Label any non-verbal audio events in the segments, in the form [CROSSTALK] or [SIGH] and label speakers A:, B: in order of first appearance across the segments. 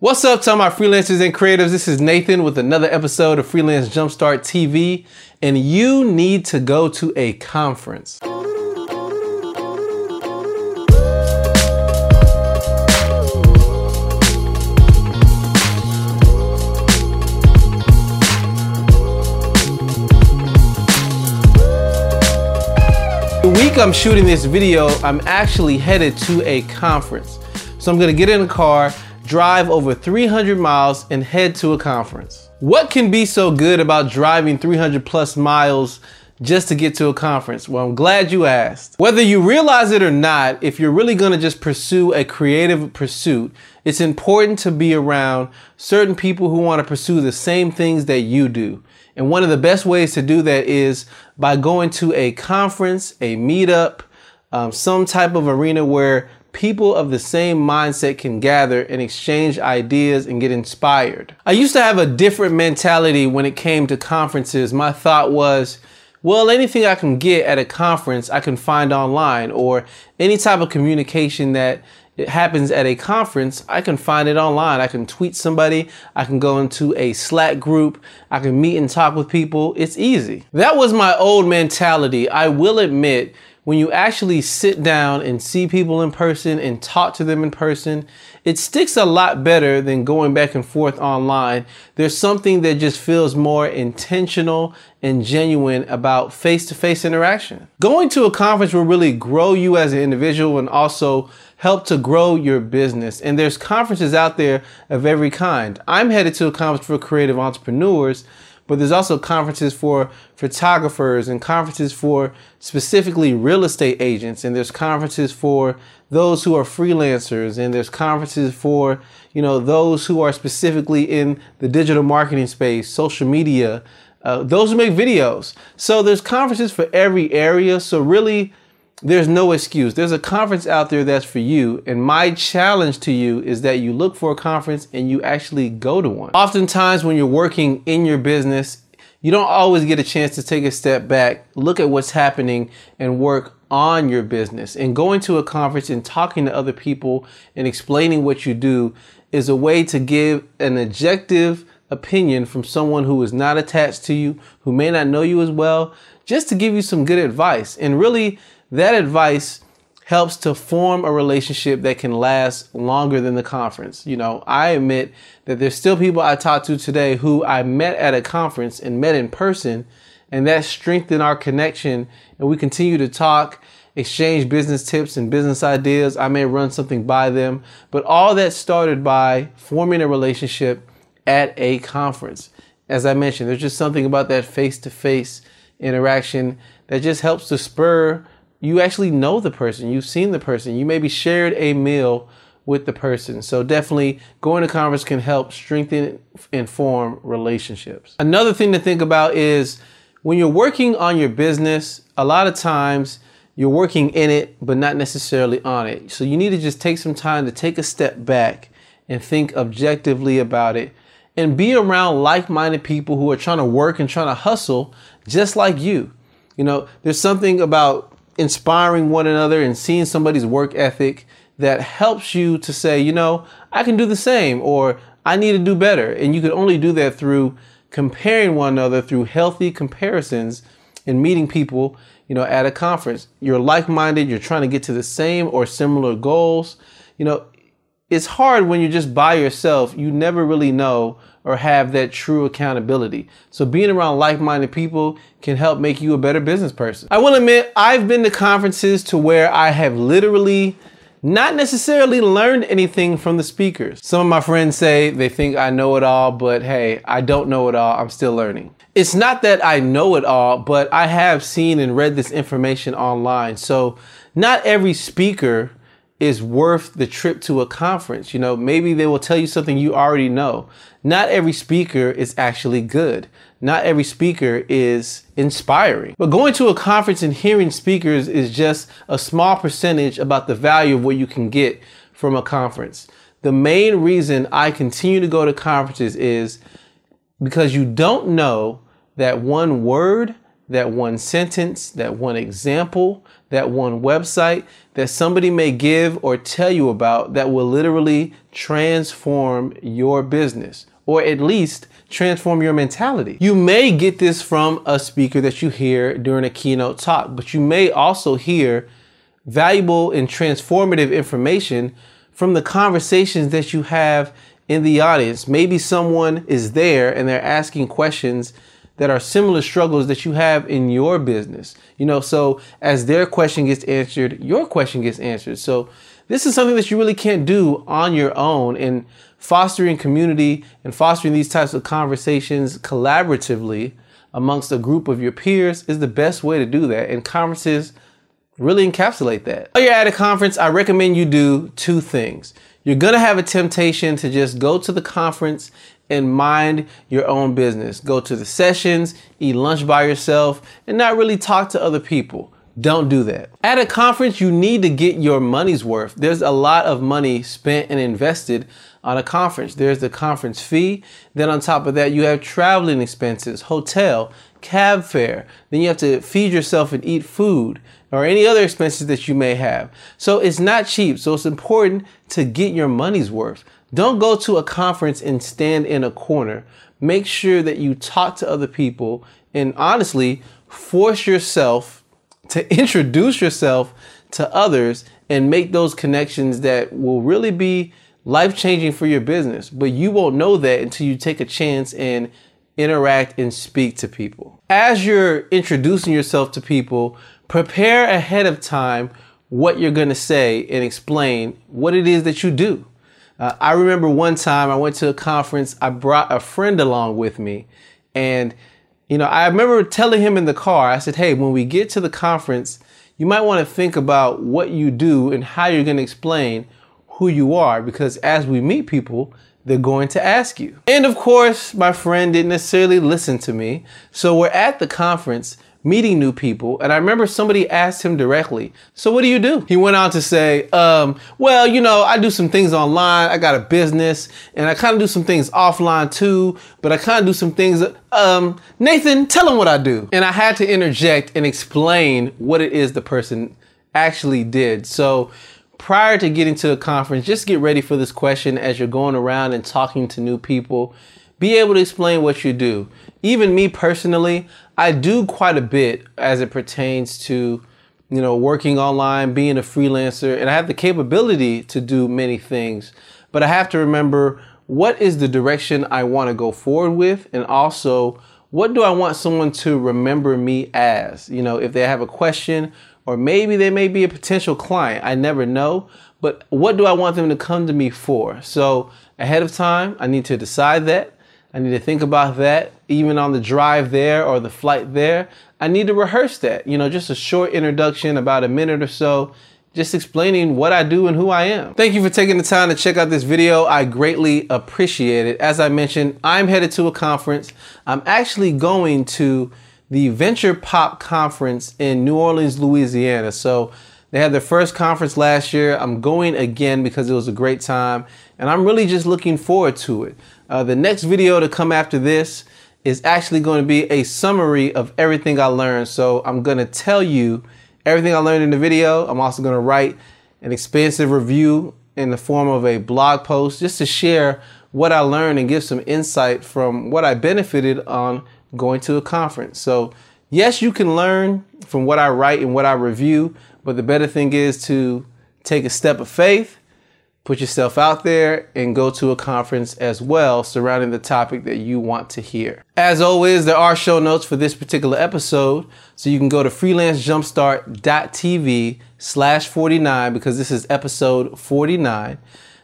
A: What's up to my freelancers and creatives? This is Nathan with another episode of Freelance Jumpstart TV, and you need to go to a conference. The week I'm shooting this video, I'm actually headed to a conference. So I'm gonna get in a car, drive over 300 miles, and head to a conference. What can be so good about driving 300 plus miles just to get to a conference? Well, I'm glad you asked. Whether you realize it or not, if you're really gonna just pursue a creative pursuit, it's important to be around certain people who wanna pursue the same things that you do. And one of the best ways to do that is by going to a conference, a meetup, um, some type of arena where people of the same mindset can gather and exchange ideas and get inspired. I used to have a different mentality when it came to conferences. My thought was, well, anything I can get at a conference, I can find online, or any type of communication that it happens at a conference, I can find it online. I can tweet somebody, I can go into a Slack group, I can meet and talk with people. It's easy. That was my old mentality. I will admit, when you actually sit down and see people in person and talk to them in person, it sticks a lot better than going back and forth online. There's something that just feels more intentional and genuine about face to face interaction. Going to a conference will really grow you as an individual and also help to grow your business. And there's conferences out there of every kind. I'm headed to a conference for creative entrepreneurs, but there's also conferences for photographers and conferences for specifically real estate agents and there's conferences for those who are freelancers and there's conferences for you know those who are specifically in the digital marketing space social media uh, those who make videos. So there's conferences for every area. So really there's no excuse. There's a conference out there that's for you. And my challenge to you is that you look for a conference and you actually go to one. Oftentimes, when you're working in your business, you don't always get a chance to take a step back, look at what's happening, and work on your business. And going to a conference and talking to other people and explaining what you do is a way to give an objective opinion from someone who is not attached to you, who may not know you as well, just to give you some good advice. And really, that advice helps to form a relationship that can last longer than the conference. You know, I admit that there's still people I talk to today who I met at a conference and met in person, and that strengthened our connection. And we continue to talk, exchange business tips and business ideas. I may run something by them, but all that started by forming a relationship at a conference. As I mentioned, there's just something about that face to face interaction that just helps to spur you actually know the person, you've seen the person, you maybe shared a meal with the person. So definitely going to conference can help strengthen and form relationships. Another thing to think about is when you're working on your business, a lot of times you're working in it, but not necessarily on it. So you need to just take some time to take a step back and think objectively about it and be around like-minded people who are trying to work and trying to hustle just like you. You know, there's something about inspiring one another and seeing somebody's work ethic that helps you to say, you know, I can do the same or I need to do better. And you can only do that through comparing one another through healthy comparisons and meeting people, you know, at a conference. You're like-minded, you're trying to get to the same or similar goals. You know, it's hard when you're just by yourself. You never really know or have that true accountability. So being around like-minded people can help make you a better business person. I will admit, I've been to conferences to where I have literally not necessarily learned anything from the speakers. Some of my friends say they think I know it all, but hey, I don't know it all. I'm still learning. It's not that I know it all, but I have seen and read this information online. So not every speaker is worth the trip to a conference. You know, maybe they will tell you something you already know. Not every speaker is actually good. Not every speaker is inspiring. But going to a conference and hearing speakers is just a small percentage about the value of what you can get from a conference. The main reason I continue to go to conferences is because you don't know that one word that one sentence, that one example, that one website that somebody may give or tell you about that will literally transform your business or at least transform your mentality. You may get this from a speaker that you hear during a keynote talk, but you may also hear valuable and transformative information from the conversations that you have in the audience. Maybe someone is there and they're asking questions that are similar struggles that you have in your business. You know, so as their question gets answered, your question gets answered. So this is something that you really can't do on your own and fostering community and fostering these types of conversations collaboratively amongst a group of your peers is the best way to do that. And conferences really encapsulate that. While you're at a conference, I recommend you do two things. You're gonna have a temptation to just go to the conference and mind your own business. Go to the sessions, eat lunch by yourself, and not really talk to other people. Don't do that. At a conference, you need to get your money's worth. There's a lot of money spent and invested on a conference. There's the conference fee. Then on top of that, you have traveling expenses, hotel, cab fare. Then you have to feed yourself and eat food or any other expenses that you may have. So it's not cheap. So it's important to get your money's worth. Don't go to a conference and stand in a corner. Make sure that you talk to other people and honestly force yourself to [LAUGHS] introduce yourself to others and make those connections that will really be life changing for your business. But you won't know that until you take a chance and interact and speak to people. As you're introducing yourself to people, prepare ahead of time what you're going to say and explain what it is that you do. Uh, I remember one time I went to a conference, I brought a friend along with me, and you know, I remember telling him in the car, I said, hey, when we get to the conference, you might want to think about what you do and how you're going to explain who you are because as we meet people, they're going to ask you. And of course, my friend didn't necessarily listen to me. So we're at the conference meeting new people. And I remember somebody asked him directly, So what do you do? He went on to say, um, Well, you know, I do some things online. I got a business and I kind of do some things offline too, but I kind of do some things. Um, Nathan, tell him what I do. And I had to interject and explain what it is the person actually did. So, prior to getting to a conference, just get ready for this question as you're going around and talking to new people. Be able to explain what you do. Even me personally, I do quite a bit as it pertains to, you know, working online, being a freelancer, and I have the capability to do many things. But I have to remember what is the direction I want to go forward with, and also what do I want someone to remember me as? You know, if they have a question or maybe they may be a potential client. I never know. But what do I want them to come to me for? So ahead of time, I need to decide that. I need to think about that, even on the drive there or the flight there. I need to rehearse that, you know, just a short introduction, about a minute or so, just explaining what I do and who I am. Thank you for taking the time to check out this video. I greatly appreciate it. As I mentioned, I'm headed to a conference. I'm actually going to the Venture Pop Conference in New Orleans, Louisiana. So they had their first conference last year. I'm going again because it was a great time, and I'm really just looking forward to it. Uh, the next video to come after this is actually going to be a summary of everything I learned. So I'm going to tell you everything I learned in the video. I'm also going to write an expansive review in the form of a blog post just to share what I learned and give some insight from what I benefited on going to a conference. So, yes, you can learn from what I write and what I review, but the better thing is to take a step of faith, put yourself out there, and go to a conference as well surrounding the topic that you want to hear. As always, there are show notes for this particular episode, so you can go to freelancejumpstart.tv slash 49 because this is episode 49.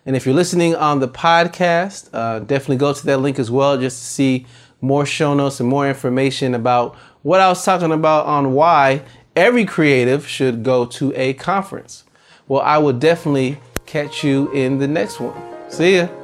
A: And if you're listening on the podcast, uh, definitely go to that link as well just to see more show notes and more information about what I was talking about on why every creative should go to a conference. Well, I will definitely catch you in the next one. See ya.